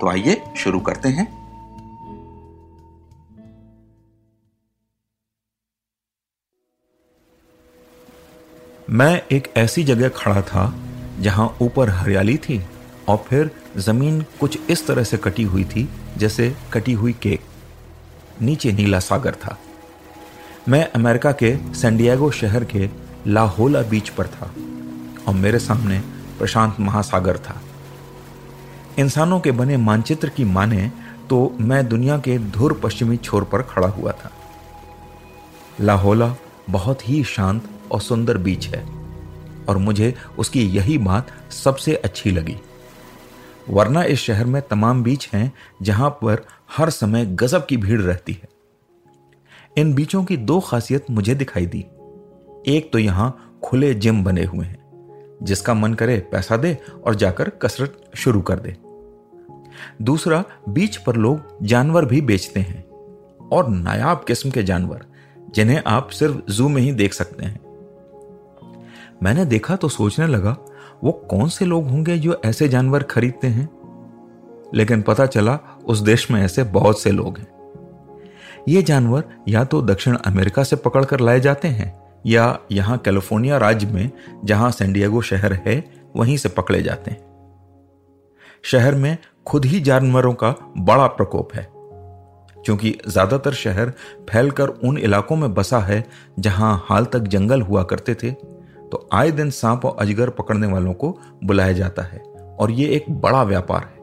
तो आइए शुरू करते हैं। मैं एक ऐसी जगह खड़ा था जहाँ ऊपर हरियाली थी और फिर ज़मीन कुछ इस तरह से कटी हुई थी जैसे कटी हुई केक। नीचे नीला सागर था। मैं अमेरिका के सैंडियागो शहर के लाहोला बीच पर था और मेरे सामने प्रशांत महासागर था। इंसानों के बने मानचित्र की माने तो मैं दुनिया के धुर पश्चिमी छोर पर खड़ा हुआ था। लाहौला बहुत ही शांत और सुंदर बीच है, और मुझे उसकी यही बात सबसे अच्छी लगी। वरना इस शहर में तमाम बीच हैं जहाँ पर हर समय गजब की भीड़ रहती है। इन बीचों की दो खासियत मुझे दिखाई दी। एक तो यहाँ खुले जिम बने हुए हैं, जिसका मन करे पैसा दे और जाकर कसरत शुरू कर दे। दूसरा, बीच पर लोग जानवर भी बेचते हैं। और नायाब किस्म के जानवर, जिन्हें आप सिर्फ़ जू में ही देख सकते हैं। मैंने देखा तो सोचने लगा, वो कौन से लोग होंगे जो ऐसे जानवर खरीदते हैं? लेकिन पता चला, उस देश में ऐसे बहुत से लोग हैं। ये जानवर या तो दक्षिण अमेरिका से पकड़कर लाए जाते हैं, या यहाँ कैलिफ़ोर्निया राज्य में, जहाँ सैंडियागो शहर है, वहीं से पकड़े जाते हैं। शहर में खुद ही जानवरों का बड़ा प्रकोप है। क्योंकि ज़्यादातर शहर फैलकर उन इलाकों में बसा है जहाँ हाल तक जंगल हुआ करते थे तो आए दिन सांप और अजगर पकड़ने वालों को बुलाया जाता है और ये एक बड़ा व्यापार है।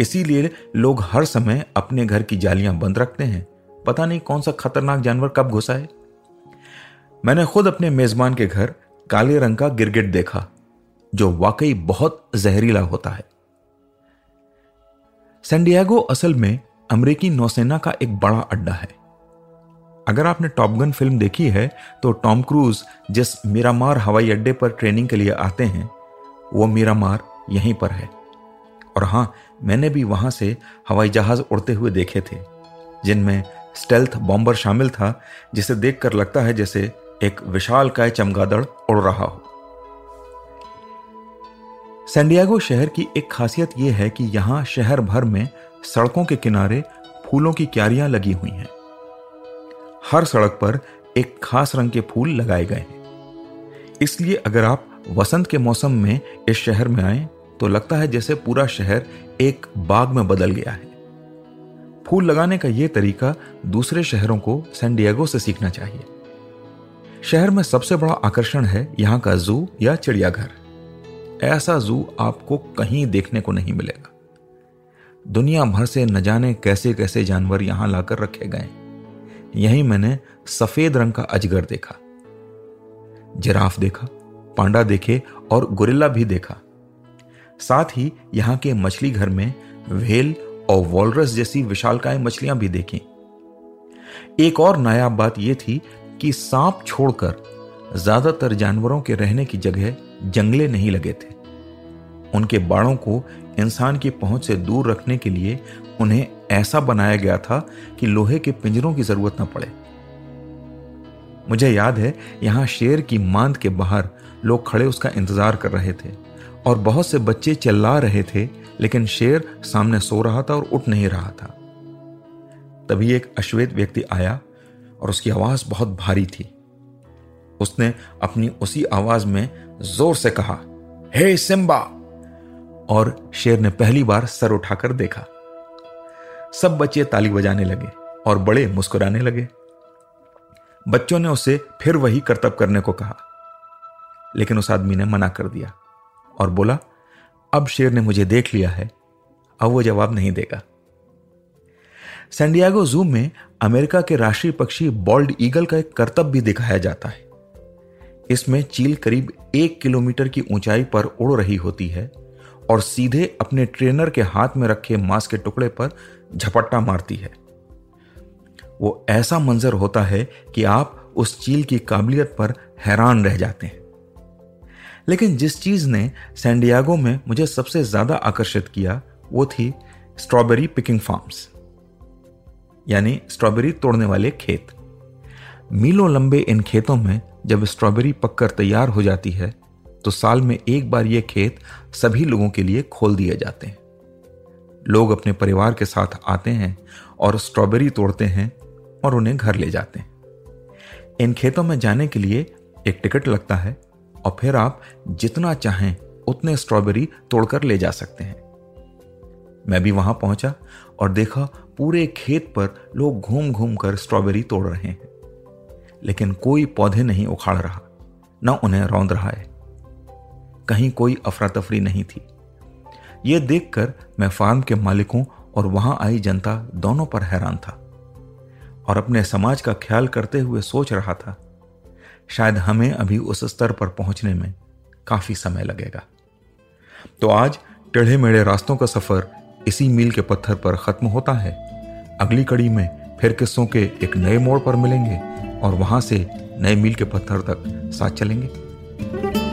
इसीलिए लोग हर समय अपने घर की जालियाँ बंद रखते हैं। पता नहीं कौन सा खतरनाक जानवर कब घुसा है। मैंने खुद अपने मेजबान के घर काले रंग का गिरगिट देखा, जो वाकई बहुत जहरीला होता है। सैंडियागो असल में अमेरिकी नौसेना का एक बड़ा अड्डा है। अगर आपने टॉपगन फ़िल्म देखी है तो टॉम क्रूज जिस मीरामार हवाई अड्डे पर ट्रेनिंग के लिए आते हैं, वो मीरामार यहीं पर है। और हाँ मैंने भी वहाँ से हवाई जहाज़ उड़ते हुए देखे थे, जिनमें स्टेल्थ बॉम्बर शामिल था, जिसे देखकर लगता है जैसे एक विशाल काय चमगादड़ उड़ रहा हो। सैंडियागो शहर की एक खासियत यह है कि यहाँ शहर भर में सड़कों के किनारे फूलों की क्यारियाँ लगी हुई हैं। हर सड़क पर एक खास रंग के फूल लगाए गए हैं। इसलिए अगर आप वसंत के मौसम में इस शहर में आए तो लगता है जैसे पूरा शहर एक बाग में बदल गया है। फूल लगाने का यह तरीका दूसरे शहरों को सैंडियागो से सीखना चाहिए। शहर में सबसे बड़ा आकर्षण है यहाँ का जू या चिड़ियाघर। ऐसा जू आपको कहीं देखने को नहीं मिलेगा। दुनिया भर से न जाने कैसे कैसे जानवर यहाँ लाकर रखे गए। यहीं मैंने सफ़ेद रंग का अजगर देखा, जिराफ देखा, पांडा देखे और गुरिल्ला भी देखा। साथ ही यहाँ के मछली घर में व्हेल और वॉलरस जैसी विशालकाय मछलियाँ भी देखी। एक और नायाब बात यह थी कि सांप छोड़कर ज़्यादातर जानवरों के रहने की जगह जंगले नहीं लगे थे। उनके बाड़ों को इंसान की पहुँच से दूर रखने के लिए उन्हें ऐसा बनाया गया था कि लोहे के पिंजरों की ज़रूरत न पड़े। मुझे याद है, यहाँ शेर की मांद के बाहर लोग खड़े उसका इंतज़ार कर रहे थे और बहुत से बच्चे चिल्ला रहे थे, लेकिन शेर सामने सो रहा था और उठ नहीं रहा था। तभी एक अश्वेत व्यक्ति आया और उसकी आवाज़ बहुत भारी थी। उसने अपनी उसी आवाज़ में ज़ोर से कहा हे hey, सिम्बा! और शेर ने पहली बार सर उठाकर देखा। सब बच्चे ताली बजाने लगे और बड़े मुस्कुराने लगे। बच्चों ने उसे फिर वही करतब करने को कहा लेकिन उस आदमी ने मना कर दिया और बोला अब शेर ने मुझे देख लिया है अब वो जवाब नहीं देगा। सैंडियागो जू में अमेरिका के राष्ट्रीय पक्षी बॉल्ड ईगल का एक करतब भी दिखाया जाता है। इसमें चील करीब एक किलोमीटर की ऊंचाई पर उड़ रही होती है और सीधे अपने ट्रेनर के हाथ में रखे मांस के टुकड़े पर झपट्टा मारती है। वो ऐसा मंजर होता है कि आप उस चील की काबिलियत पर हैरान रह जाते हैं। लेकिन जिस चीज़ ने सैंडियागो में मुझे सबसे ज़्यादा आकर्षित किया, वो थी स्ट्रॉबेरी पिकिंग फार्म्स, यानी स्ट्रॉबेरी तोड़ने वाले खेत। मीलों लंबे इन खेतों में जब स्ट्रॉबेरी पककर तैयार हो जाती है तो साल में एक बार ये खेत सभी लोगों के लिए खोल दिए जाते हैं। लोग अपने परिवार के साथ आते हैं और स्ट्रॉबेरी तोड़ते हैं और उन्हें घर ले जाते हैं। इन खेतों में जाने के लिए एक टिकट लगता है और फिर आप जितना चाहें उतने स्ट्रॉबेरी तोड़कर ले जा सकते हैं। मैं भी वहाँ पहुँचा और देखा पूरे खेत पर लोग घूम घूम कर स्ट्रॉबेरी तोड़ रहे हैं। लेकिन कोई पौधे नहीं उखाड़ रहा, न उन्हें रौंद रहा है। कहीं कोई अफरा तफरी नहीं थी। यह देखकर मैं फार्म के मालिकों और वहाँ आई जनता दोनों पर हैरान था और अपने समाज का ख्याल करते हुए सोच रहा था, शायद हमें अभी उस स्तर पर पहुँचने में काफ़ी समय लगेगा। तो आज टेढ़े मेढ़े रास्तों का सफ़र इसी मील के पत्थर पर खत्म होता है। अगली कड़ी में फिर किस्सों के एक नए मोड़ पर मिलेंगे। और वहाँ से नए मील के पत्थर तक साथ चलेंगे।